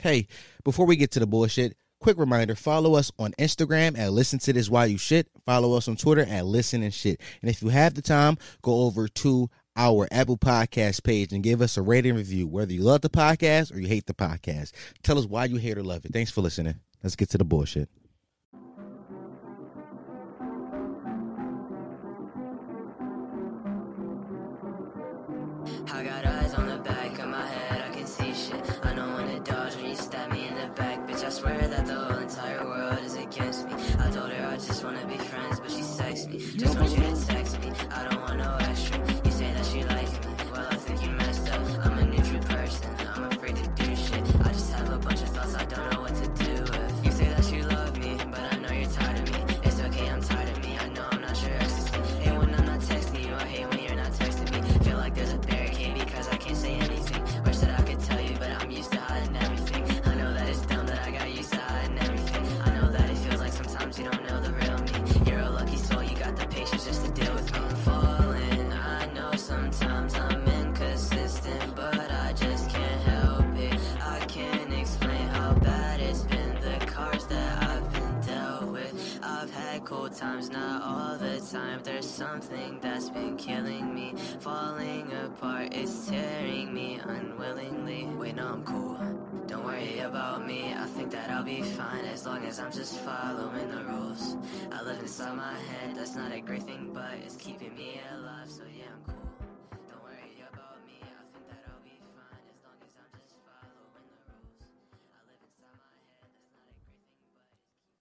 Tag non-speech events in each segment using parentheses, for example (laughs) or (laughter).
Hey, before we get to the bullshit, quick reminder follow us on Instagram at Listen to This While You Shit. Follow us on Twitter at Listen and Shit. And if you have the time, go over to our Apple Podcast page and give us a rating review, whether you love the podcast or you hate the podcast. Tell us why you hate or love it. Thanks for listening. Let's get to the bullshit. Cold times, not all the time. There's something that's been killing me. Falling apart, it's tearing me unwillingly. Wait, no, I'm cool. Don't worry about me. I think that I'll be fine as long as I'm just following the rules. I live inside my head, that's not a great thing, but it's keeping me alive. So yeah, I'm cool.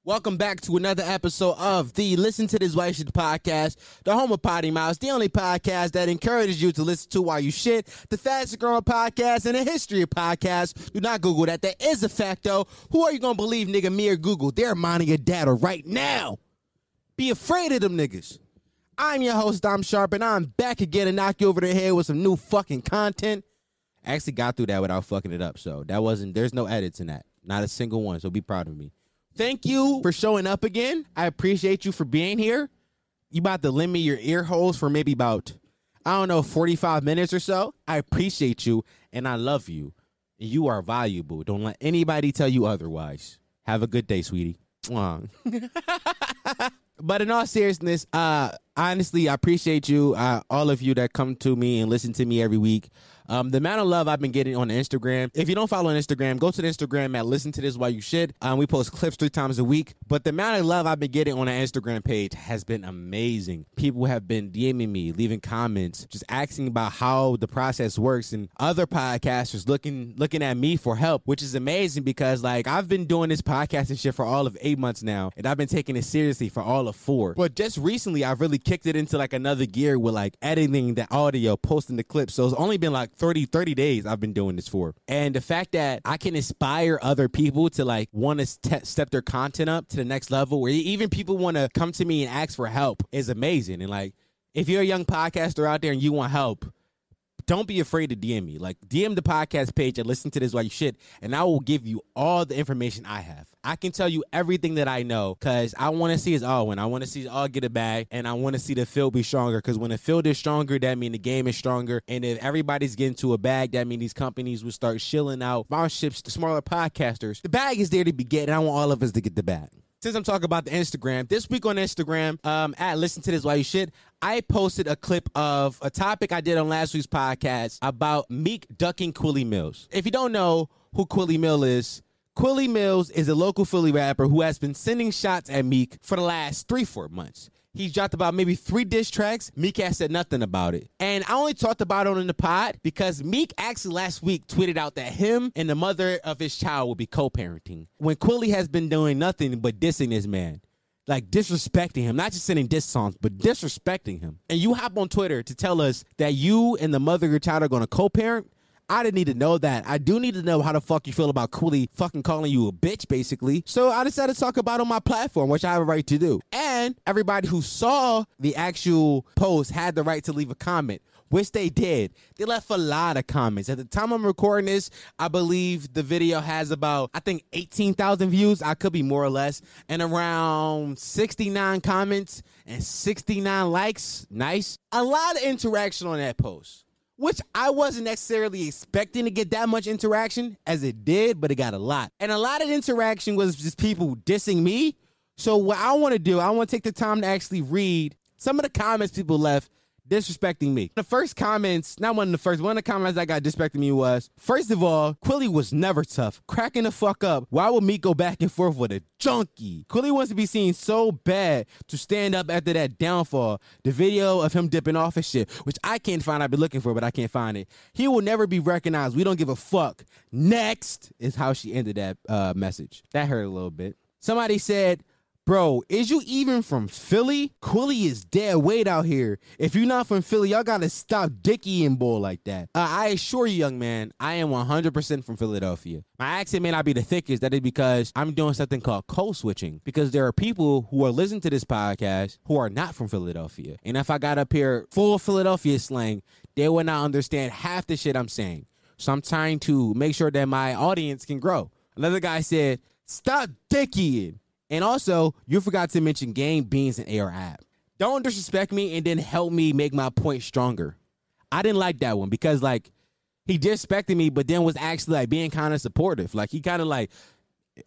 Welcome back to another episode of the Listen to This White Shit podcast, the home of Potty Mouse, the only podcast that encourages you to listen to while you shit, the fastest growing podcast in the history of podcasts. Do not Google that. That is a fact, though. Who are you going to believe, nigga, me or Google? They're mining your data right now. Be afraid of them niggas. I'm your host, Dom Sharpe, and I'm back again to knock you over the head with some new fucking content. I actually got through that without fucking it up, so that wasn't, there's no edits in that. Not a single one, so be proud of me. Thank you for showing up again. I appreciate you for being here. You about to lend me your ear holes for maybe about, I don't know, 45 minutes or so. I appreciate you and I love you. You are valuable. Don't let anybody tell you otherwise. Have a good day, sweetie. (laughs) But in all seriousness, uh, honestly, I appreciate you, uh, all of you that come to me and listen to me every week. Um, the amount of love I've been getting on Instagram. If you don't follow on Instagram, go to the Instagram at Listen to This While You Should. Um, we post clips three times a week. But the amount of love I've been getting on the Instagram page has been amazing. People have been DMing me, leaving comments, just asking about how the process works, and other podcasters looking looking at me for help, which is amazing because like I've been doing this podcasting shit for all of eight months now, and I've been taking it seriously for all of four. But just recently, I've really kicked it into like another gear with like editing the audio, posting the clips. So it's only been like 30, 30 days I've been doing this for. And the fact that I can inspire other people to like want to ste- step their content up to the next level, where even people want to come to me and ask for help is amazing. And like, if you're a young podcaster out there and you want help, don't be afraid to DM me. Like DM the podcast page and listen to this while you shit, and I will give you all the information I have. I can tell you everything that I know because I want to see us all win. I want to see us all get a bag, and I want to see the field be stronger. Because when the field is stronger, that means the game is stronger. And if everybody's getting to a bag, that means these companies will start shilling out sponsorships to smaller podcasters. The bag is there to be get, and I want all of us to get the bag since I'm talking about the Instagram, this week on Instagram, um, at Listen to This While You Shit, I posted a clip of a topic I did on last week's podcast about Meek ducking Quilly Millz. If you don't know who Quilly Mill is, Quilly Millz is a local Philly rapper who has been sending shots at Meek for the last three, four months. He's dropped about maybe three diss tracks. Meek has said nothing about it. And I only talked about it on the pod because Meek actually last week tweeted out that him and the mother of his child will be co-parenting. When Quilly has been doing nothing but dissing this man. Like disrespecting him, not just sending diss songs, but disrespecting him. And you hop on Twitter to tell us that you and the mother of your child are gonna co-parent. I didn't need to know that. I do need to know how the fuck you feel about Cooley fucking calling you a bitch, basically. So I decided to talk about on my platform, which I have a right to do. And everybody who saw the actual post had the right to leave a comment, which they did. They left a lot of comments. At the time I'm recording this, I believe the video has about, I think, 18,000 views. I could be more or less. And around 69 comments and 69 likes. Nice. A lot of interaction on that post which I wasn't necessarily expecting to get that much interaction as it did, but it got a lot. And a lot of interaction was just people dissing me. So what I want to do, I want to take the time to actually read some of the comments people left disrespecting me. The first comments, not one of the first, one of the comments I got disrespecting me was, first of all, Quilly was never tough. Cracking the fuck up. Why would Meek go back and forth with a junkie? Quilly wants to be seen so bad to stand up after that downfall. The video of him dipping off his shit, which I can't find, I've been looking for, but I can't find it. He will never be recognized. We don't give a fuck. Next is how she ended that uh, message. That hurt a little bit. Somebody said, Bro, is you even from Philly? Quilly is dead weight out here. If you're not from Philly, y'all gotta stop Dickie and bull like that. Uh, I assure you, young man, I am 100% from Philadelphia. My accent may not be the thickest. That is because I'm doing something called code switching. Because there are people who are listening to this podcast who are not from Philadelphia. And if I got up here full of Philadelphia slang, they would not understand half the shit I'm saying. So I'm trying to make sure that my audience can grow. Another guy said, Stop dickieing. And also, you forgot to mention Game Beans and AR-Ab. Don't disrespect me and then help me make my point stronger. I didn't like that one because like he disrespected me, but then was actually like being kind of supportive. Like he kind of like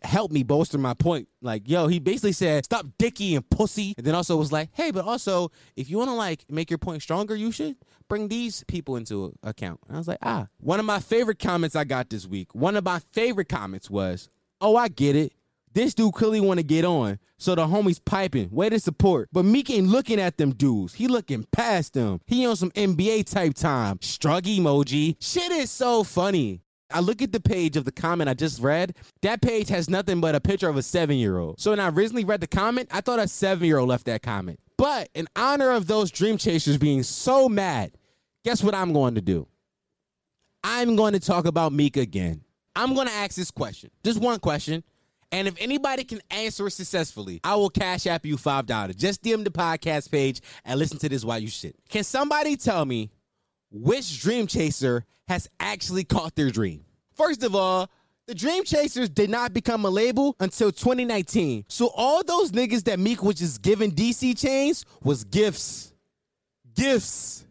helped me bolster my point. Like, yo, he basically said, stop dicky and pussy. And then also was like, hey, but also if you want to like make your point stronger, you should bring these people into account. And I was like, ah. One of my favorite comments I got this week, one of my favorite comments was, oh, I get it. This dude clearly want to get on. So the homies piping, way to support. But Meek ain't looking at them dudes. He looking past them. He on some NBA type time. Strug emoji. Shit is so funny. I look at the page of the comment I just read. That page has nothing but a picture of a seven year old. So when I originally read the comment, I thought a seven year old left that comment. But in honor of those dream chasers being so mad, guess what I'm going to do? I'm going to talk about Meek again. I'm going to ask this question. Just one question. And if anybody can answer successfully, I will cash app you five dollars. Just DM the podcast page and listen to this while you shit. Can somebody tell me which dream chaser has actually caught their dream? First of all, the Dream Chasers did not become a label until 2019. So all those niggas that Meek was just giving DC chains was gifts. Gifts.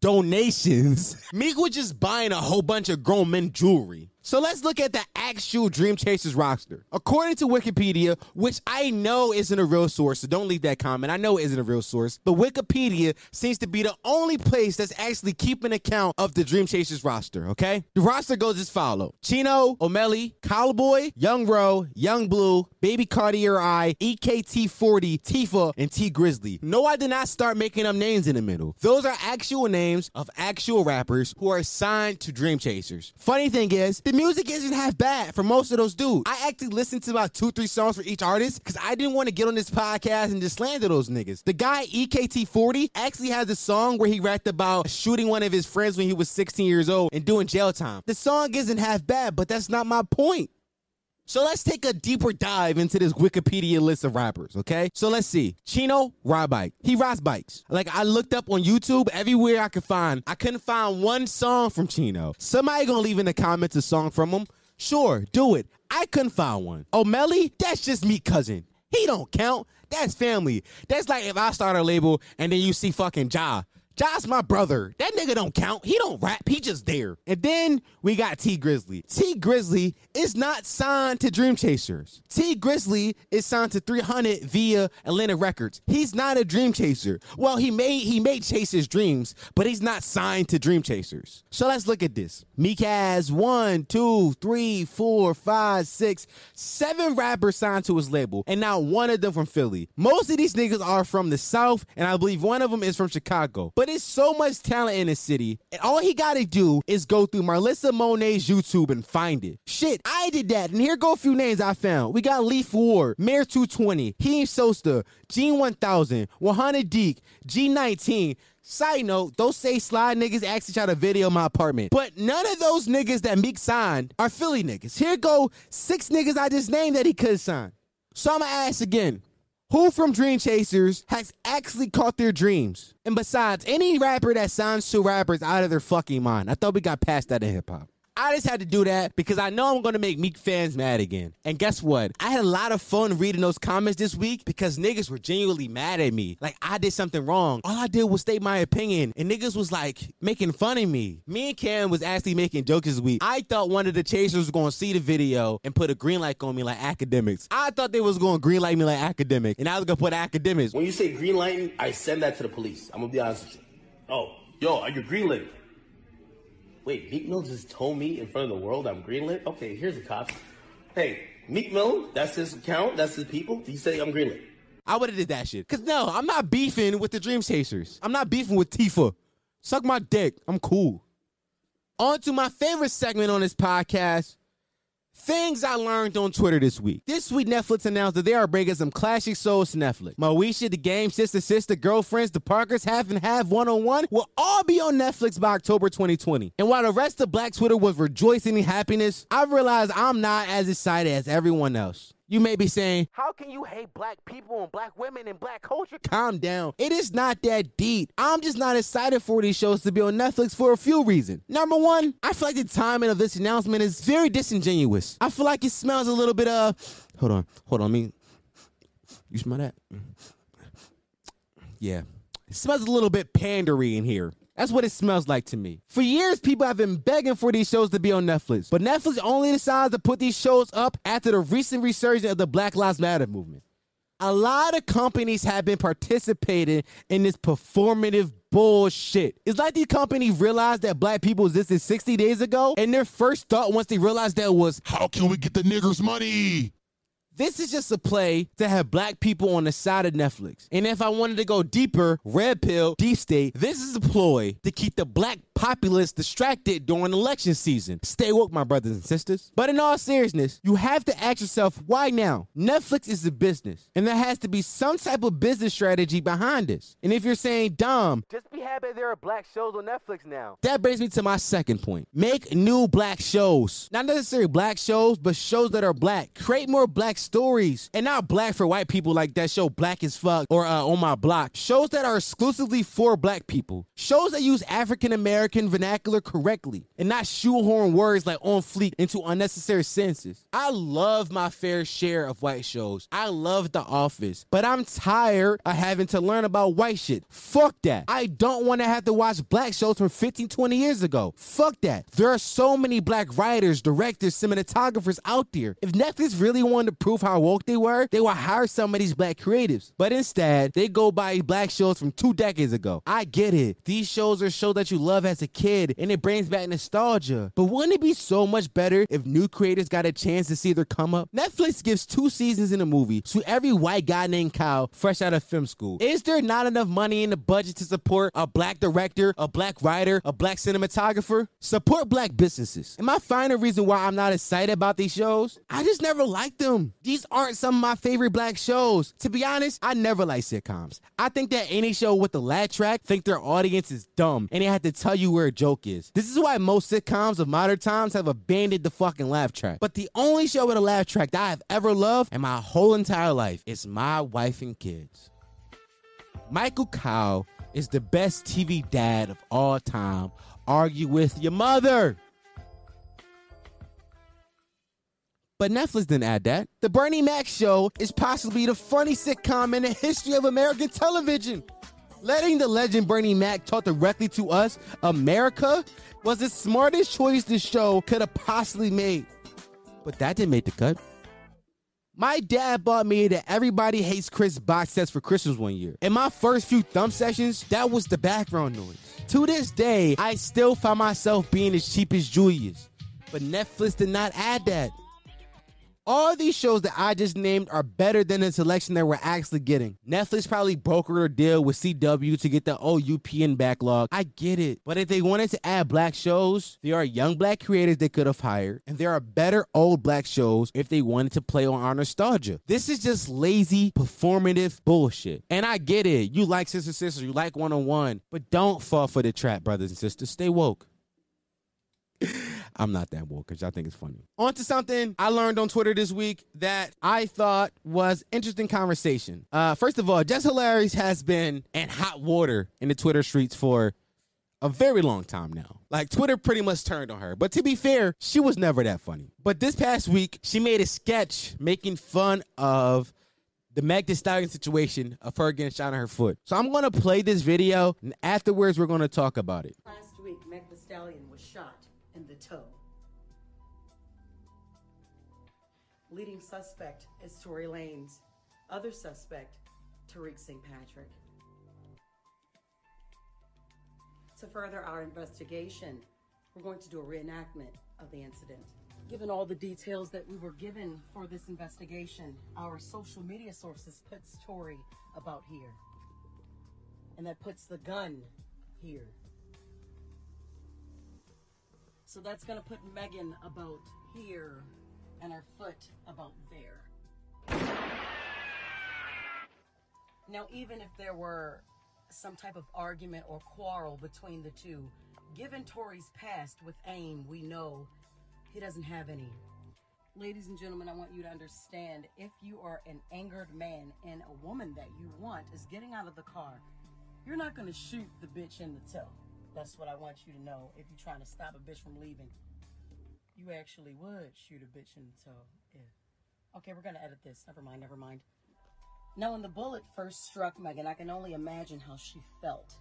Donations. (laughs) Meek was just buying a whole bunch of grown men jewelry. So let's look at the actual Dream Chasers roster. According to Wikipedia, which I know isn't a real source, so don't leave that comment. I know it isn't a real source, but Wikipedia seems to be the only place that's actually keeping account of the Dream Chasers roster, okay? The roster goes as follow. Chino, Omelly, Calboy, Young Ro, Young Blue, Baby Cartier I, EKT40, Tifa, and Tee Grizzley. No, I did not start making up names in the middle. Those are actual names of actual rappers who are signed to Dream Chasers. Funny thing is, the music isn't half bad for most of those dudes. I actually listened to about two, three songs for each artist because I didn't want to get on this podcast and just slander those niggas. The guy EKT40 actually has a song where he rapped about shooting one of his friends when he was 16 years old and doing jail time. The song isn't half bad, but that's not my point. So let's take a deeper dive into this Wikipedia list of rappers, okay? So let's see. Chino ride bike. He rides bikes. Like I looked up on YouTube everywhere I could find. I couldn't find one song from Chino. Somebody gonna leave in the comments a song from him. Sure, do it. I couldn't find one. Oh, Omelly, that's just me cousin. He don't count. That's family. That's like if I start a label and then you see fucking Ja. Josh, my brother. That nigga don't count. He don't rap. He just there. And then we got Tee Grizzley. Tee Grizzley is not signed to Dream Chasers. Tee Grizzley is signed to 300 via Atlantic Records. He's not a Dream Chaser. Well, he may he may chase his dreams, but he's not signed to Dream Chasers. So let's look at this. Meek has one, two, three, four, five, six, seven rappers signed to his label, and now one of them from Philly. Most of these niggas are from the South, and I believe one of them is from Chicago. But it's so much talent in the city, and all he gotta do is go through Marlissa Monet's YouTube and find it. Shit, I did that, and here go a few names I found. We got Leaf Ward, Mayor 220, Heem Sosta, Gene 1000, 100 Deek, G19. Side note, those say slide niggas actually try to video my apartment. But none of those niggas that Meek signed are Philly niggas. Here go six niggas I just named that he could sign. So I'ma ask again. Who from Dream Chasers has actually caught their dreams? And besides, any rapper that signs to rappers out of their fucking mind. I thought we got past that in hip hop. I just had to do that because I know I'm to make Meek fans mad again. And guess what? I had a lot of fun reading those comments this week because niggas were genuinely mad at me. Like I did something wrong. All I did was state my opinion, and niggas was like making fun of me. Me and Cam was actually making jokes this week. I thought one of the chasers was to see the video and put a green light on me like Akademiks. I thought they was to green light me like academic, and I was to put Akademiks. When you say green lighting, I send that to the police. I'm gonna be honest with you. Oh, yo, are you green lit? Wait, Meek Mill just told me in front of the world I'm greenlit? Okay, here's the cops. Hey, Meek Mill, that's his account, that's his people. He say I'm greenlit. I would have did that shit. Cause no, I'm not beefing with the Dream Chasers. I'm not beefing with Tifa. Suck my dick. I'm cool. On to my favorite segment on this podcast. Things I learned on Twitter this week. This week, Netflix announced that they are bringing some classic shows to Netflix. Moesha, The Game, Sister Sister, Girlfriends, The Parkers, Half and Half, One on One will all be on Netflix by October 2020. And while the rest of Black Twitter was rejoicing in happiness, I realized I'm not as excited as everyone else. You may be saying, How can you hate black people and black women and black culture? Calm down. It is not that deep. I'm just not excited for these shows to be on Netflix for a few reasons. Number one, I feel like the timing of this announcement is very disingenuous. I feel like it smells a little bit of. Hold on, hold on. Mean, you smell that? Yeah. It smells a little bit pandery in here. That's what it smells like to me. For years, people have been begging for these shows to be on Netflix, but Netflix only decides to put these shows up after the recent resurgence of the Black Lives Matter movement. A lot of companies have been participating in this performative bullshit. It's like these companies realized that black people existed 60 days ago, and their first thought once they realized that was, How can we get the niggers money? This is just a play to have black people on the side of Netflix. And if I wanted to go deeper, Red Pill, Deep State, this is a ploy to keep the black populace distracted during election season. Stay woke, my brothers and sisters. But in all seriousness, you have to ask yourself, why now? Netflix is a business, and there has to be some type of business strategy behind this. And if you're saying, Dom, just be happy there are black shows on Netflix now. That brings me to my second point. Make new black shows. Not necessarily black shows, but shows that are black. Create more black stories. And not black for white people like that show Black as Fuck or uh, On My Block. Shows that are exclusively for black people. Shows that use African American vernacular correctly and not shoehorn words like on fleek into unnecessary sentences. I love my fair share of white shows. I love The Office, but I'm tired of having to learn about white shit. Fuck that. I don't want to have to watch black shows from 15, 20 years ago. Fuck that. There are so many black writers, directors, cinematographers out there. If Netflix really wanted to prove how woke they were, they would hire some of these black creatives. But instead, they go by black shows from two decades ago. I get it. These shows are shows that you love as a kid, and it brings back nostalgia. But wouldn't it be so much better if new creators got a chance to see their come up? Netflix gives two seasons in a movie to every white guy named Kyle fresh out of film school. Is there not enough money in the budget to support a black director, a black writer, a black cinematographer? Support black businesses. Am I finding a reason why I'm not excited about these shows? I just never liked them. These aren't some of my favorite black shows. To be honest, I never like sitcoms. I think that any show with the laugh track think their audience is dumb and they have to tell you where a joke is. This is why most sitcoms of modern times have abandoned the fucking laugh track. But the only show with a laugh track that I have ever loved in my whole entire life is My Wife and Kids. Michael Kyle is the best TV dad of all time. Argue with your mother. But Netflix didn't add that. The Bernie Mac Show is possibly the funniest sitcom in the history of American television. Letting the legend Bernie Mac talk directly to us, America, was the smartest choice this show could have possibly made. But that didn't make the cut. My dad bought me the Everybody Hates Chris box sets for Christmas one year. In my first few thumb sessions, that was the background noise. To this day, I still find myself being as cheap as Julius. But Netflix did not add that. All these shows that I just named are better than the selection that we're actually getting. Netflix probably brokered a deal with CW to get the UPN backlog. I get it. But if they wanted to add black shows, there are young black creators they could have hired. And there are better old black shows if they wanted to play on our nostalgia. This is just lazy, performative bullshit. And I get it. You like Sister Sister, you like one on one. But don't fall for the trap, brothers and sisters. Stay woke. (laughs) I'm not that woke because I think it's funny. On to something I learned on Twitter this week that I thought was interesting conversation. Uh, first of all, Jess Hilarious has been in hot water in the Twitter streets for a very long time now. Like Twitter pretty much turned on her. But to be fair, she was never that funny. But this past week, she made a sketch making fun of the Meg Thee Stallion situation of her getting shot in her foot. So I'm gonna play this video, and afterwards we're gonna talk about it. Last week, Meg Thee Stallion was shot the toe. Leading suspect is Tory Lanez. Other suspect, Tariq St. Patrick. To further our investigation, we're going to do a reenactment of the incident. Given all the details that we were given for this investigation, our social media sources puts Tory about here. And that puts the gun here. So that's gonna put Megan about here and her foot about there. Now, even if there were some type of argument or quarrel between the two, given Tory's past with AIM, we know he doesn't have any. Ladies and gentlemen, I want you to understand if you are an angered man and a woman that you want is getting out of the car, you're not gonna shoot the bitch in the toe. That's what I want you to know if you're trying to stop a bitch from leaving. You actually would shoot a bitch in the toe. Yeah. Okay, we're gonna edit this. Never mind, never mind. Now, when the bullet first struck Megan, I can only imagine how she felt.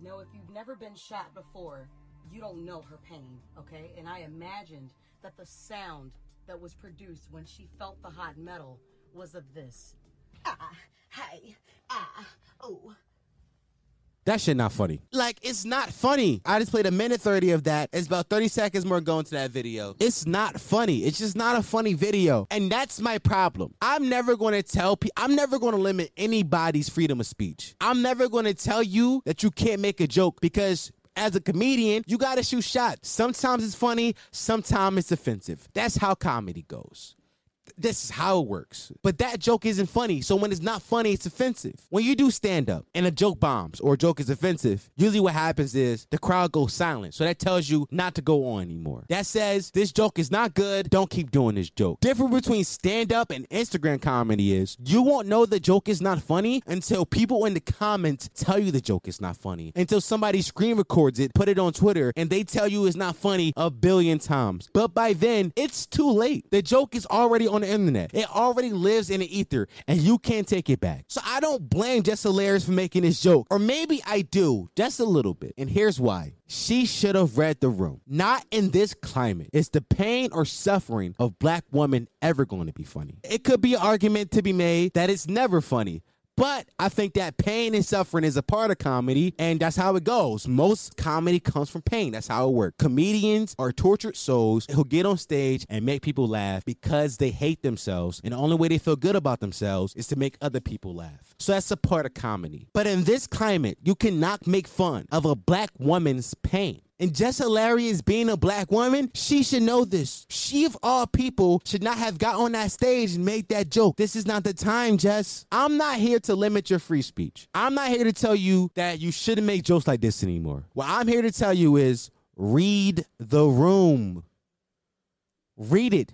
Now, if you've never been shot before, you don't know her pain, okay? And I imagined that the sound that was produced when she felt the hot metal was of this. Ah, hey, ah, oh. That shit not funny. Like, it's not funny. I just played a minute 30 of that. It's about 30 seconds more going to that video. It's not funny. It's just not a funny video. And that's my problem. I'm never going to tell people, I'm never going to limit anybody's freedom of speech. I'm never going to tell you that you can't make a joke because as a comedian, you got to shoot shots. Sometimes it's funny, sometimes it's offensive. That's how comedy goes. This is how it works. But that joke isn't funny. So when it's not funny, it's offensive. When you do stand up and a joke bombs or a joke is offensive, usually what happens is the crowd goes silent. So that tells you not to go on anymore. That says this joke is not good. Don't keep doing this joke. Difference between stand up and Instagram comedy is you won't know the joke is not funny until people in the comments tell you the joke is not funny. Until somebody screen records it, put it on Twitter, and they tell you it's not funny a billion times. But by then, it's too late. The joke is already on the internet. It already lives in the ether, and you can't take it back. So I don't blame Jess Hilarious for making this joke. Or maybe I do, just a little bit. And here's why. She should have read the room. Not in this climate. Is the pain or suffering of black women ever going to be funny? It could be an argument to be made that it's never funny. But I think that pain and suffering is a part of comedy, and that's how it goes. Most comedy comes from pain. That's how it works. Comedians are tortured souls who get on stage and make people laugh because they hate themselves, and the only way they feel good about themselves is to make other people laugh. So that's a part of comedy. But in this climate, you cannot make fun of a black woman's pain. And Jess Hilarious being a black woman, she should know this. She, of all people, should not have got on that stage and made that joke. This is not the time, Jess. I'm not here to limit your free speech. I'm not here to tell you that you shouldn't make jokes like this anymore. What I'm here to tell you is read the room. Read it.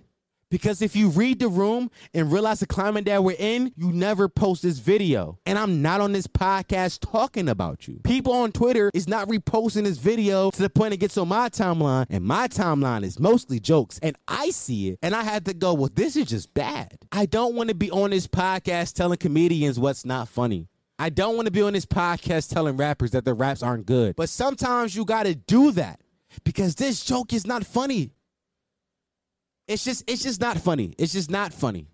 Because if you read the room and realize the climate that we're in, you never post this video. And I'm not on this podcast talking about you. People on Twitter is not reposting this video to the point it gets on my timeline, and my timeline is mostly jokes. And I see it, and I had to go, well, this is just bad. I don't want to be on this podcast telling comedians what's not funny. I don't want to be on this podcast telling rappers that their raps aren't good. But sometimes you got to do that because this joke is not funny. It's just it's just not funny. It's just not funny.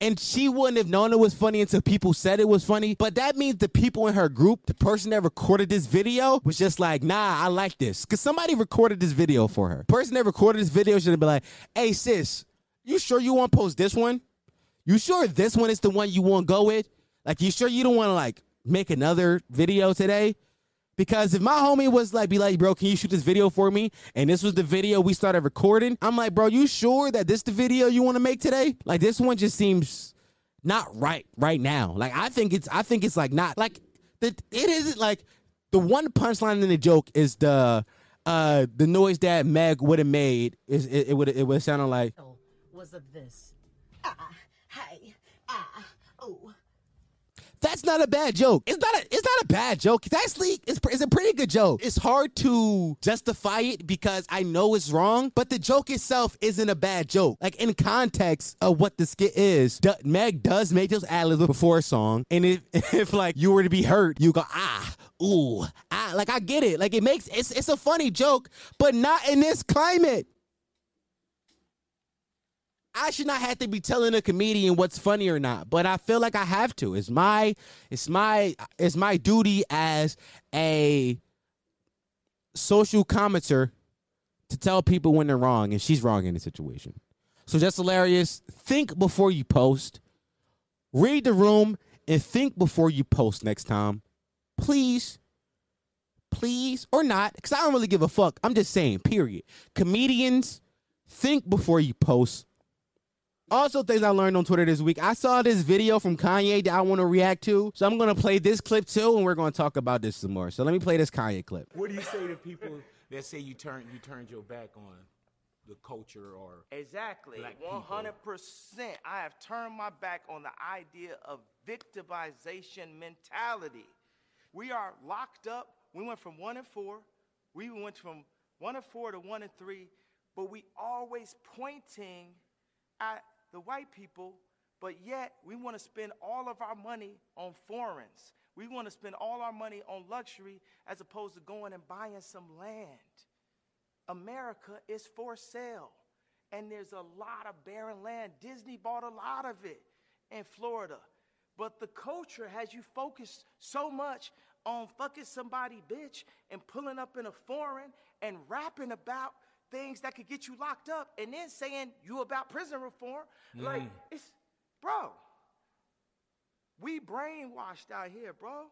And she wouldn't have known it was funny until people said it was funny. But that means the people in her group, the person that recorded this video, was just like, nah, I like this. Cause somebody recorded this video for her. person that recorded this video should have been like, hey sis, you sure you want to post this one? You sure this one is the one you want to go with? Like, you sure you don't want to like make another video today? Because if my homie was like, be like, bro, can you shoot this video for me? And this was the video we started recording. I'm like, bro, you sure that this the video you want to make today? Like this one just seems not right right now. Like I think it's I think it's like not like the it isn't like the one punchline in the joke is the uh the noise that Meg would have made is it, it would it would sound like Was of this. Ah, hey, ah, oh. That's not a bad joke. It's not a it's not a bad joke. It's actually it's, it's a pretty good joke. It's hard to justify it because I know it's wrong, but the joke itself isn't a bad joke. Like in context of what the skit is, D- Meg does make those ad libs before a song, and if (laughs) if like you were to be hurt, you go ah ooh ah. Like I get it. Like it makes it's it's a funny joke, but not in this climate. I should not have to be telling a comedian what's funny or not, but I feel like I have to. It's my it's my it's my duty as a social commenter to tell people when they're wrong and she's wrong in the situation. So Jess Hilarious. Think before you post. Read the room and think before you post next time. Please. Please or not, because I don't really give a fuck. I'm just saying, period. Comedians, think before you post also, things I learned on Twitter this week. I saw this video from Kanye that I want to react to. So I'm going to play this clip too, and we're going to talk about this some more. So let me play this Kanye clip. What do you say to people that say you turn you turned your back on the culture or Exactly. black 100%. I have turned my back on the idea of victimization mentality. We are locked up. We went from one and four. We went from one and four to one and three, but we always pointing at the white people, but yet we want to spend all of our money on foreigns. We want to spend all our money on luxury as opposed to going and buying some land. America is for sale. And there's a lot of barren land. Disney bought a lot of it in Florida. But the culture has you focused so much on fucking somebody bitch and pulling up in a foreign and rapping about things that could get you locked up and then saying you about prison reform. Mm. Like, it's, bro, we brainwashed out here, bro.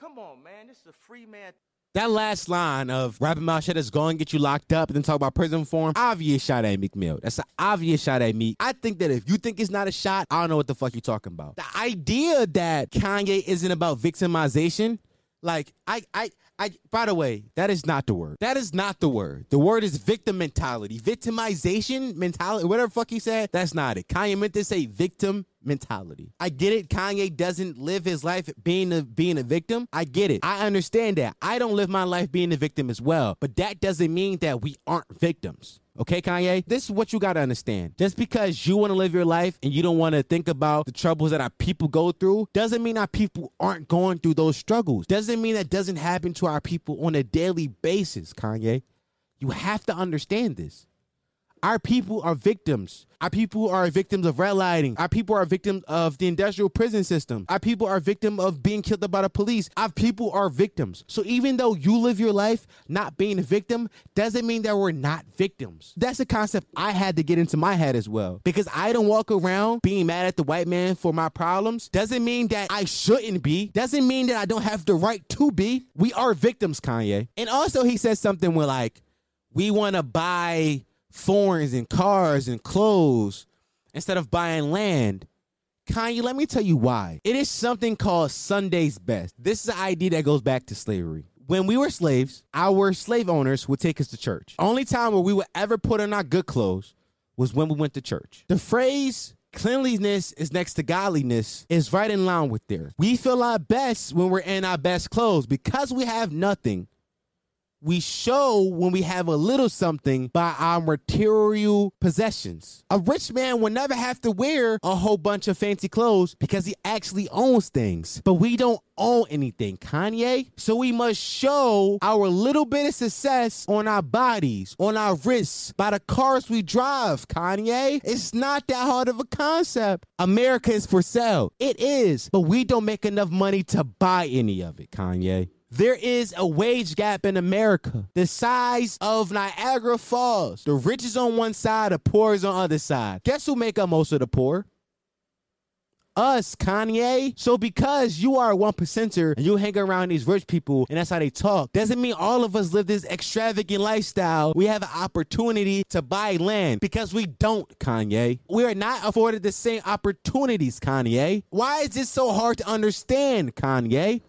Come on, man. This is a free man That last line of rapping about shit is going to get you locked up and then talk about prison reform, obvious shot at Meek Mill. That's an obvious shot at Meek. I think that if you think it's not a shot, I don't know what the fuck you're talking about. The idea that Kanye isn't about victimization, like I I I by the way, that is not the word. That is not the word. The word is victim mentality. Victimization mentality, whatever the fuck he said, that's not it. Kanye meant to say victim mentality. I get it. Kanye doesn't live his life being a being a victim. I get it. I understand that. I don't live my life being a victim as well. But that doesn't mean that we aren't victims. Okay, Kanye? This is what you got to understand. Just because you want to live your life and you don't want to think about the troubles that our people go through doesn't mean our people aren't going through those struggles. Doesn't mean that doesn't happen to our people on a daily basis, Kanye. You have to understand this. Our people are victims. Our people are victims of red lighting. Our people are victims of the industrial prison system. Our people are victims of being killed by the police. Our people are victims. So even though you live your life not being a victim, doesn't mean that we're not victims. That's a concept I had to get into my head as well. Because I don't walk around being mad at the white man for my problems. Doesn't mean that I shouldn't be. Doesn't mean that I don't have the right to be. We are victims, Kanye. And also he says something where like, we want to buy foreigns and cars and clothes instead of buying land. Kanye, let me tell you why. It is something called Sunday's best. This is an idea that goes back to slavery. When we were slaves, our slave owners would take us to church. Only time where we would ever put on our good clothes was when we went to church. The phrase cleanliness is next to godliness is right in line with there. We feel our best when we're in our best clothes because we have nothing we show when we have a little something by our material possessions. A rich man will never have to wear a whole bunch of fancy clothes because he actually owns things. But we don't own anything, Kanye. So we must show our little bit of success on our bodies, on our wrists, by the cars we drive, Kanye. It's not that hard of a concept. America is for sale. It is, but we don't make enough money to buy any of it, Kanye. There is a wage gap in America, the size of Niagara Falls. The rich is on one side, the poor is on the other side. Guess who make up most of the poor? Us, Kanye. So because you are a one percenter and you hang around these rich people and that's how they talk, doesn't mean all of us live this extravagant lifestyle. We have an opportunity to buy land because we don't, Kanye. We are not afforded the same opportunities, Kanye. Why is this so hard to understand, Kanye?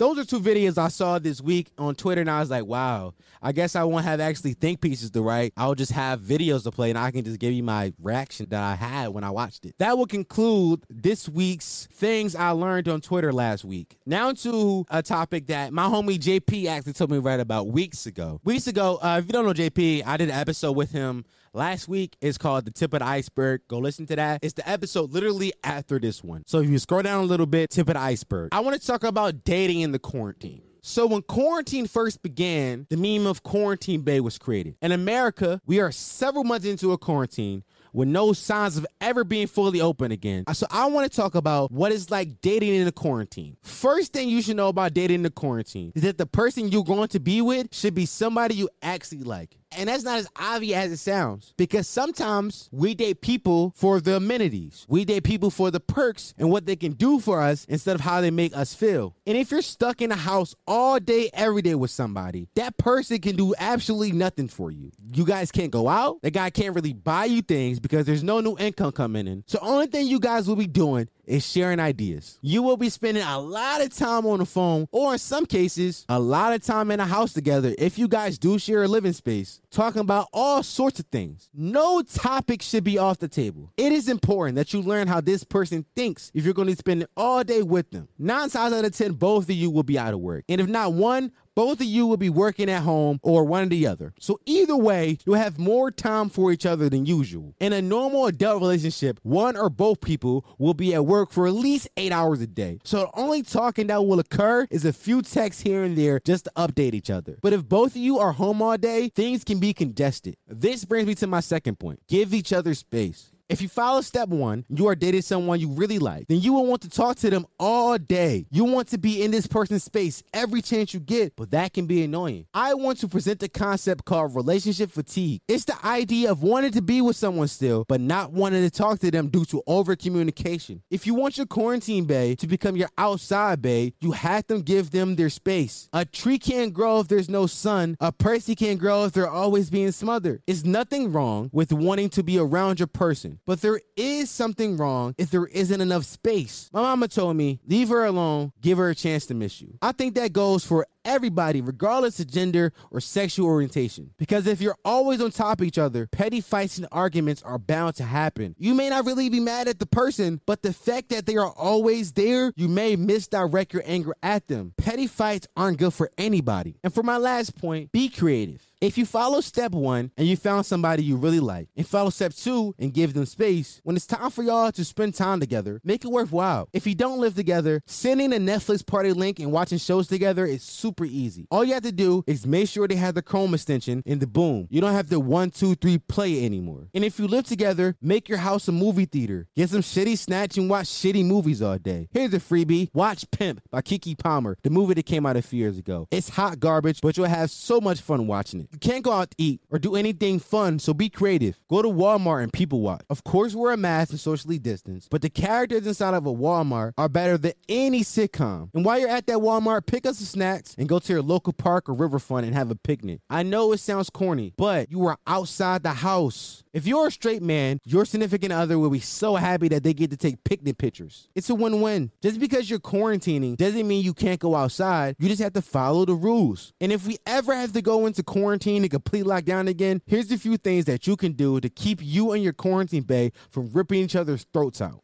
Those are two videos I saw this week on Twitter, and I was like, wow, I guess I won't have actually think pieces to write. I'll just have videos to play, and I can just give you my reaction that I had when I watched it. That will conclude this week's things I learned on Twitter last week. Now to a topic that my homie JP actually told me write about weeks ago. Weeks ago, uh, if you don't know JP, I did an episode with him Last week is called The Tip of the Iceberg. Go listen to that. It's the episode literally after this one. So if you scroll down a little bit, Tip of the Iceberg. I want to talk about dating in the quarantine. So when quarantine first began, the meme of Quarantine Bay was created. In America, we are several months into a quarantine with no signs of ever being fully open again. So I want to talk about what it's like dating in a quarantine. First thing you should know about dating in the quarantine is that the person you're going to be with should be somebody you actually like. And that's not as obvious as it sounds because sometimes we date people for the amenities. We date people for the perks and what they can do for us instead of how they make us feel. And if you're stuck in a house all day, every day with somebody, that person can do absolutely nothing for you. You guys can't go out. The guy can't really buy you things because there's no new income coming in. So, only thing you guys will be doing is sharing ideas. You will be spending a lot of time on the phone, or in some cases, a lot of time in a house together if you guys do share a living space, talking about all sorts of things. No topic should be off the table. It is important that you learn how this person thinks if you're going to spend all day with them. Nine times out of 10, both of you will be out of work. And if not one, both of you will be working at home or one or the other. So either way, you'll have more time for each other than usual. In a normal adult relationship, one or both people will be at work for at least eight hours a day. So the only talking that will occur is a few texts here and there just to update each other. But if both of you are home all day, things can be congested. This brings me to my second point. Give each other space. If you follow step one, you are dating someone you really like, then you will want to talk to them all day. You want to be in this person's space every chance you get, but that can be annoying. I want to present the concept called relationship fatigue. It's the idea of wanting to be with someone still, but not wanting to talk to them due to over communication. If you want your quarantine bay to become your outside bay, you have to give them their space. A tree can't grow if there's no sun. A person can't grow if they're always being smothered. It's nothing wrong with wanting to be around your person. But there is something wrong if there isn't enough space. My mama told me, leave her alone, give her a chance to miss you. I think that goes for everybody, regardless of gender or sexual orientation. Because if you're always on top of each other, petty fights and arguments are bound to happen. You may not really be mad at the person, but the fact that they are always there, you may misdirect your anger at them. Petty fights aren't good for anybody. And for my last point, be creative. If you follow step one and you found somebody you really like, and follow step two and give them space, when it's time for y'all to spend time together, make it worthwhile. If you don't live together, sending a Netflix party link and watching shows together is super easy. All you have to do is make sure they have the Chrome extension and the boom. You don't have to one, two, three play anymore. And if you live together, make your house a movie theater. Get some shitty snatch and watch shitty movies all day. Here's a freebie. Watch Pimp by Keke Palmer, the movie that came out a few years ago. It's hot garbage, but you'll have so much fun watching it. You can't go out to eat or do anything fun, so be creative. Go to Walmart and people watch. Of course, wear a mask and socially distance, but the characters inside of a Walmart are better than any sitcom. And while you're at that Walmart, pick up some snacks and go to your local park or riverfront and have a picnic. I know it sounds corny, but you are outside the house. If you're a straight man, your significant other will be so happy that they get to take picnic pictures. It's a win win. Just because you're quarantining doesn't mean you can't go outside. You just have to follow the rules. And if we ever have to go into quarantine and complete lockdown again, here's a few things that you can do to keep you and your quarantine bay from ripping each other's throats out.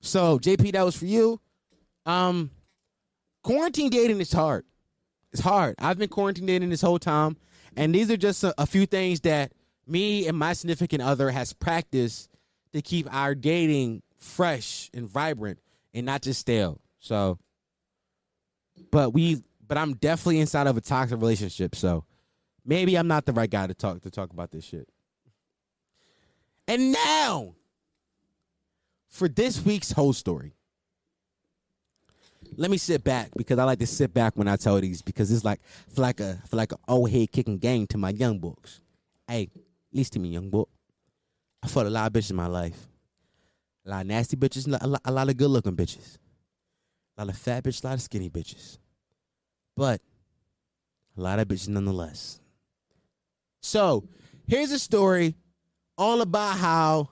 So, JP, that was for you. Um, quarantine dating is hard. It's hard. I've been quarantine dating this whole time, and these are just a, a few things that me and my significant other has practiced to keep our dating fresh and vibrant and not just stale. So, but we, but I'm definitely inside of a toxic relationship. So, maybe I'm not the right guy to talk to talk about this shit. And now, for this week's whole story. Let me sit back because I like to sit back when I tell these because it's like for like a for like an old head kicking game to my young books. Hey, listen to me, young book. I fought a lot of bitches in my life. A lot of nasty bitches, a lot, a lot of good looking bitches. A lot of fat bitches, a lot of skinny bitches. But a lot of bitches nonetheless. So here's a story all about how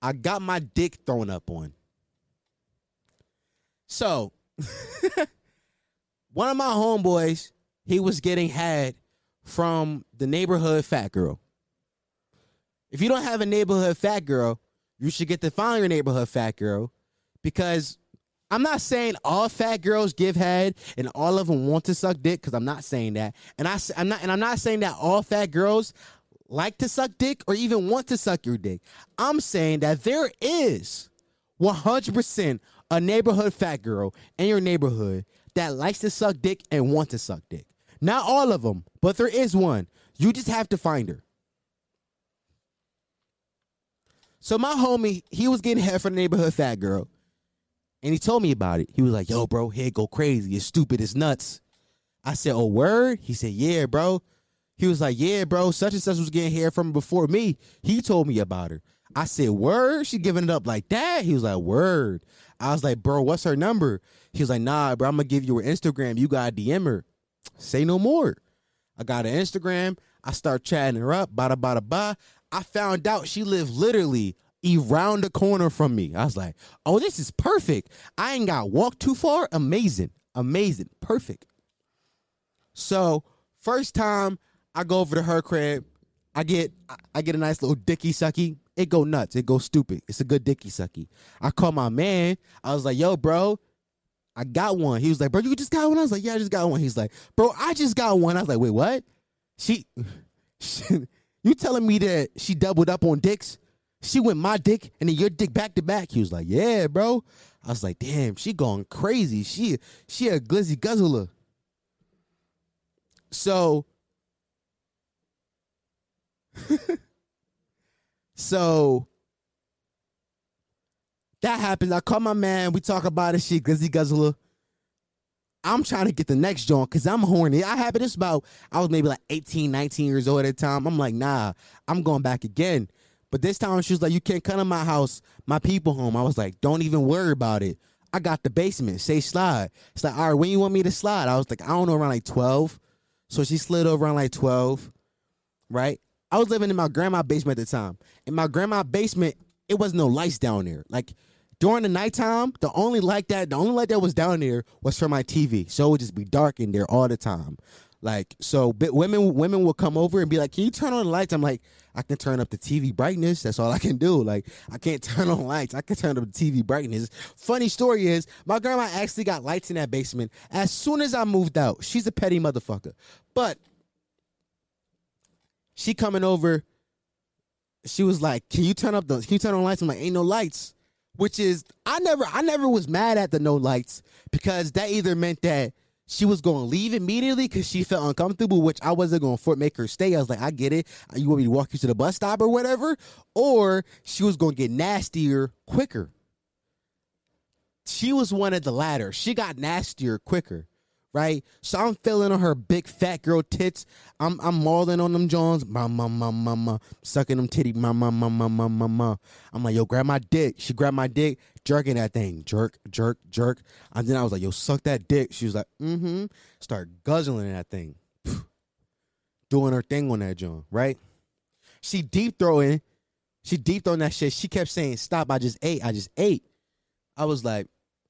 I got my dick thrown up on. So (laughs) one of my homeboys, he was getting had from the neighborhood fat girl. If you don't have a neighborhood fat girl, you should get to find your neighborhood fat girl because I'm not saying all fat girls give head and all of them want to suck dick because I'm not saying that. And I, I'm not, and I'm not saying that all fat girls like to suck dick or even want to suck your dick. I'm saying that there is 100% a neighborhood fat girl in your neighborhood that likes to suck dick and want to suck dick. Not all of them, but there is one. You just have to find her. So my homie, he was getting head from the neighborhood fat girl. And he told me about it. He was like, yo, bro, head go crazy. It's stupid. It's nuts. I said, oh, word? He said, yeah, bro. He was like, yeah, bro, such and such was getting hair from before me. He told me about her. I said, word? She giving it up like that? He was like, word. I was like, bro, what's her number? He was like, nah, bro, I'm going to give you her Instagram. You got to DM her. Say no more. I got her Instagram. I start chatting her up. Bada, bada, ba. I found out she lived literally around the corner from me. I was like, oh, this is perfect. I ain't got walk too far. Amazing. Amazing. Perfect. So first time I go over to her crib, I get I- get a nice little dicky sucky. It go nuts. It go stupid. It's a good dicky sucky. I call my man. I was like, yo, bro, I got one. He was like, bro, you just got one? I was like, yeah, I just got one. He's like, bro, I just got one. I was like, wait, what? She, (laughs) you telling me that she doubled up on dicks? She went my dick and then your dick back to back. He was like, yeah, bro. I was like, damn, she going crazy. She she a glizzy guzzler. So (laughs) so that happens. I call my man. We talk about it. Shit, glizzy guzzler. I'm trying to get the next joint because I'm horny. I happened this about I was maybe like 18, 19 years old at the time. I'm like, nah, I'm going back again. But this time she was like, you can't come to my house, my people home. I was like, don't even worry about it. I got the basement. Say slide. It's like, all right, when you want me to slide? I was like, I don't know, around like 12. So she slid over around like 12, right? I was living in my grandma's basement at the time. In my grandma's basement, it was no lights down there. Like during the nighttime, the only light that the only light that was down there was for my TV. So it would just be dark in there all the time. Like so, women women will come over and be like, "Can you turn on the lights?" I'm like, "I can turn up the TV brightness. That's all I can do. Like, I can't (laughs) turn on lights. I can turn up the TV brightness." Funny story is, my grandma actually got lights in that basement as soon as I moved out. She's a petty motherfucker, but she coming over. She was like, "Can you turn up the? Can you turn on lights?" I'm like, "Ain't no lights." Which is, I never, I never was mad at the no lights because that either meant that she was going to leave immediately because she felt uncomfortable, which I wasn't going to make her stay. I was like, I get it. You want me to walk you to the bus stop or whatever, or she was going to get nastier quicker. She was one of the latter. She got nastier quicker right? So I'm feeling on her big fat girl tits. I'm I'm mauling on them Jones, ma ma ma ma ma, sucking them titty, ma ma ma ma ma ma. I'm like, yo, grab my dick. She grabbed my dick, jerking that thing, jerk, jerk, jerk. And then I was like, yo, suck that dick. She was like, mm-hmm. Start guzzling that thing, (sighs) doing her thing on that joint, right? She deep throwing, she deep throwing that shit. She kept saying, stop. I just ate. I just ate. I was like,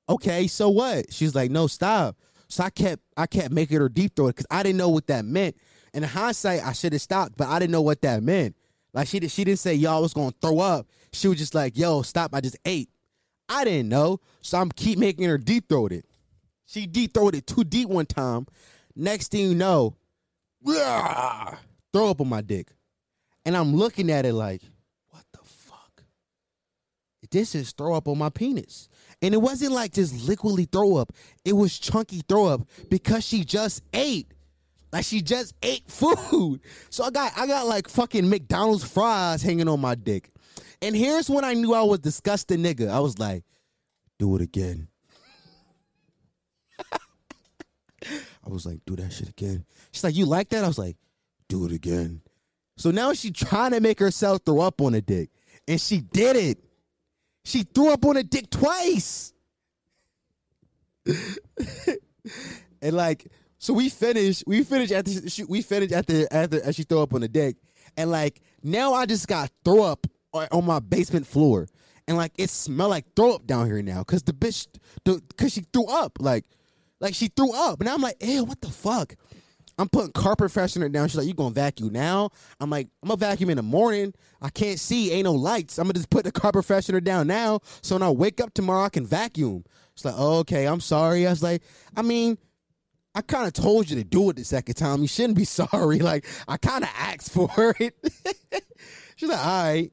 okay, so what? She's like, no, stop. So I kept I kept making her deep throw it because I didn't know what that meant. And in hindsight, I should have stopped, but I didn't know what that meant. Like she did, she didn't say y'all was gonna throw up. She was just like yo stop. I just ate. I didn't know, so I'm keep making her deep throat it. She deep throated it too deep one time. Next thing you know, rah, (laughs) throw up on my dick, and I'm looking at it like? This is throw up on my penis. And it wasn't like just liquidly throw up. It was chunky throw up because she just ate. Like she just ate food. (laughs) So I got I got like fucking McDonald's fries hanging on my dick. And here's when I knew I was disgusting nigga. I was like, do it again. (laughs) I was like, do that shit again. She's like, you like that? I was like, do it again. So now she trying to make herself throw up on a dick. And she did it. She threw up on a dick twice. (laughs) and like, so we finished. We finished at the. We finished at the after as she threw up on the dick, and like now I just got throw up on, my basement floor, and like it smelled like throw up down here now because the bitch, the because she threw up like, like she threw up, and I'm like, ew, what the fuck? I'm putting carpet freshener down. She's like, you gonna vacuum now? I'm like, I'm gonna vacuum in the morning. I can't see, ain't no lights. I'm gonna just put the carpet freshener down now, so when I wake up tomorrow, I can vacuum. She's like, oh, okay, I'm sorry. I was like, I mean, I kind of told you to do it the second time. You shouldn't be (laughs) sorry. Like, I kind of asked for it. (laughs) She's like, all right.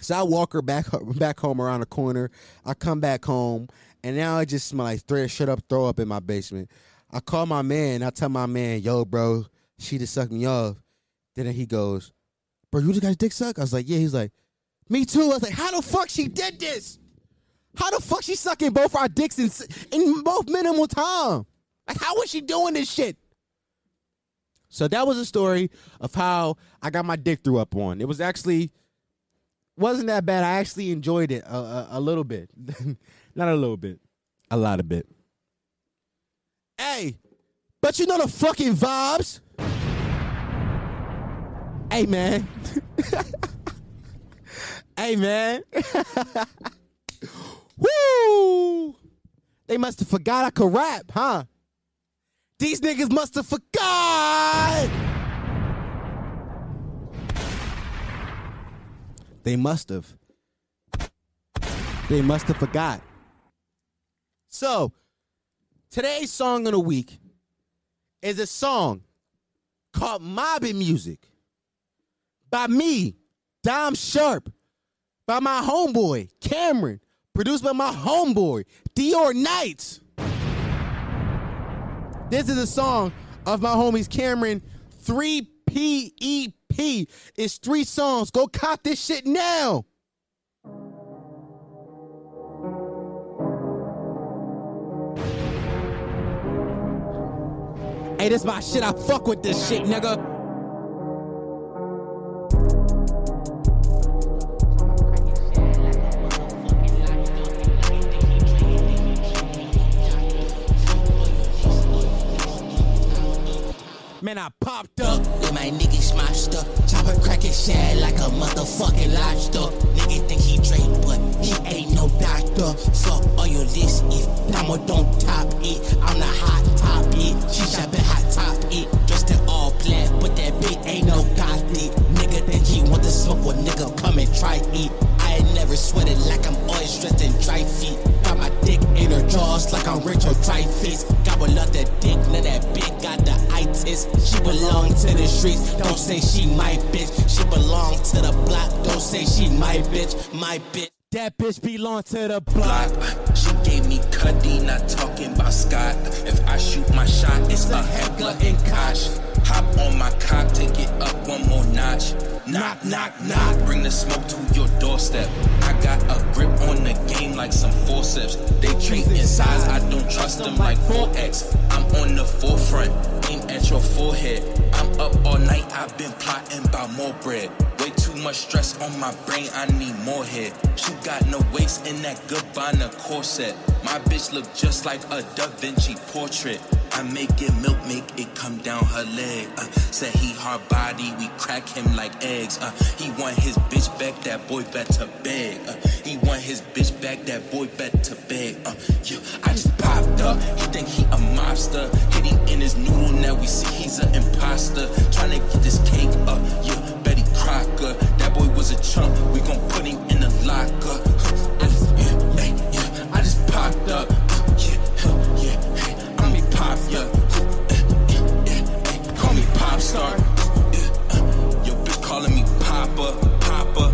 So I walk her back (laughs) back home around the corner. I come back home, and now I just smell like thread shut up, throw up in my basement. I call my man. I tell my man, yo, bro, she just sucked me off. Then he goes, bro, you just got your dick sucked? I was like, yeah. He's like, me too. I was like, how the fuck she did this? How the fuck she sucking both our dicks in, in both minimal time? Like, how was she doing this shit? So that was a story of how I got my dick threw up on. It was actually wasn't that bad. I actually enjoyed it a, a, a little bit, (laughs) not a little bit, a lot of bit. Hey, but you know the fucking vibes. Hey man. (laughs) hey man. (laughs) Woo! They must have forgot I could rap, huh? These niggas must have forgot. They must have. They must have forgot. So, today's song of the week is a song called Mobbin Music by me, Dom Sharpe, by my homeboy, Camern, produced by my homeboy, Dior Knights. This is a song of my homies Camern 3P EP. It's three songs. Go cop this shit now. Hey, this my shit. I fuck with this shit, nigga. Man, I popped up. With my niggas smashed up. Chopper cracking shad like a motherfucking lobster. Nigga think he Drake, but he ain't no doctor. Fuck all your list if Damo don't top it. I'm the hot it. She been hot top it. Dressed in all black, but that bitch ain't no gothic. Nigga think he want to smoke with nigga, come and try it. I ain't never sweated like I'm always dressed in dry feet. Got my dick in her jaws like I'm dry face. Gobble up that dick, now that bitch got the itis. She belong to the streets, don't say she my bitch. She belong to the block, don't say she my bitch, my bitch. That bitch belong to the block. She gave me Cuddy, not talking about Scott. If I shoot my shot, it's a heckler and koch. Hop on my cock, take it up one more notch. Knock, knock, knock. Bring the smoke to your doorstep. I got a grip on the game like some forceps. They treat in size, I don't trust them like 4X. I'm on the forefront, aim at your forehead. I'm up all night, I've been plotting about more bread. Way too much stress on my brain, I need more head. She got no waist in that Gabbana corset. My bitch look just like a Da Vinci portrait. I make it milk, make it come down her leg. Uh, said he hard body, we crack him like eggs. Uh, he want his bitch back, that boy better beg. Uh, he want his bitch back, that boy better beg. Uh, yeah, I just popped up. He think he a mobster. Hit in his noodle, now we see he's an imposter. Tryna get this cake up, yeah, That boy was a chump, we gon' put him in the locker. I just popped up. I'm Call me uh, Your bitch calling me Papa, Papa.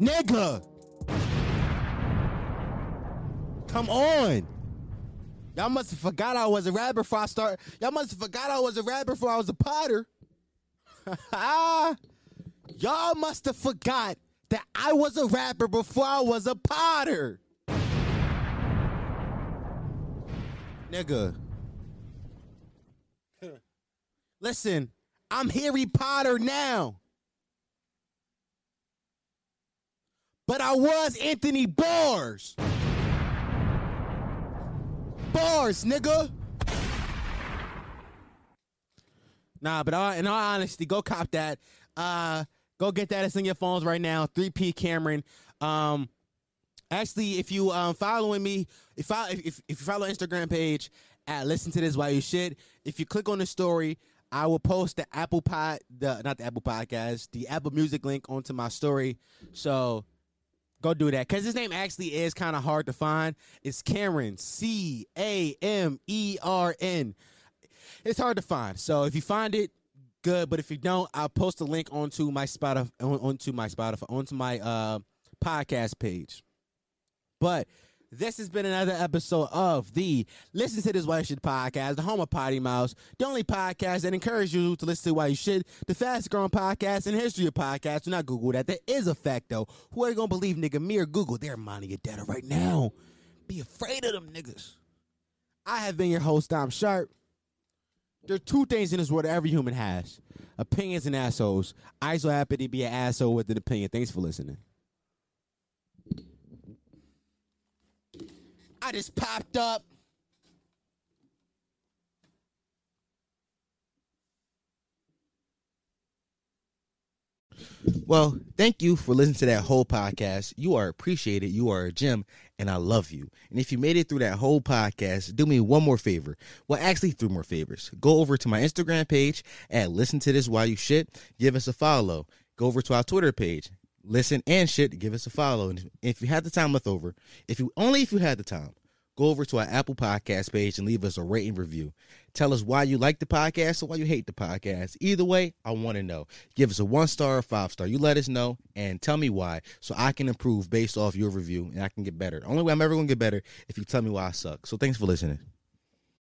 Nigga. Come on. Y'all must have forgot I was a rapper before I start. Y'all must have forgot I was a rapper before I was a potter. (laughs) Y'all must have forgot that I was a rapper before I was a potter. Nigga. (laughs) Listen, I'm Harry Potter now. But I was Anthony Bars. Bars, nigga. Nah, but all, in all honesty, go cop that. Uh, go get that. It's in your phones right now. 3P Camern. Um, actually, if you um following me, if I if if you follow Instagram page at listen to this while you shit, if you click on the story, I will post the Apple Pod, the not the Apple Podcast, the Apple Music link onto my story. So go do that because his name actually is kind of hard to find. It's Camern C A M E R N. It's hard to find. So if you find it, good. But if you don't, I'll post a link onto my Spotify, on- onto my Spotify, onto my uh podcast page. But this has been another episode of the Listen to This While You Shit podcast, the home of Potty Mouse, the only podcast that encourages you to listen to Why you shit, the fastest growing podcast in the history of podcasts. Do not Google that. That is a fact, though. Who are you going to believe, nigga? Me or Google? They're minding your data right now. Be afraid of them niggas. I have been your host, Dom Sharpe. There are two things in this world every human has opinions and assholes. I so happen to be an asshole with an opinion. Thanks for listening. I just popped up. Well, thank you for listening to that whole podcast. You are appreciated. You are a gem, and I love you. And if you made it through that whole podcast, do me one more favor. Well, actually, three more favors. Go over to my Instagram page and listen to this while you shit. Give us a follow. Go over to our Twitter page. Listen and shit. Give us a follow. And if you had the time left over, if you only if you had the time, go over to our Apple Podcast page and leave us a rating review. Tell us why you like the podcast or why you hate the podcast. Either way, I want to know. Give us a one star or five star. You let us know and tell me why so I can improve based off your review and I can get better. Only way I'm ever going to get better if you tell me why I suck. So thanks for listening.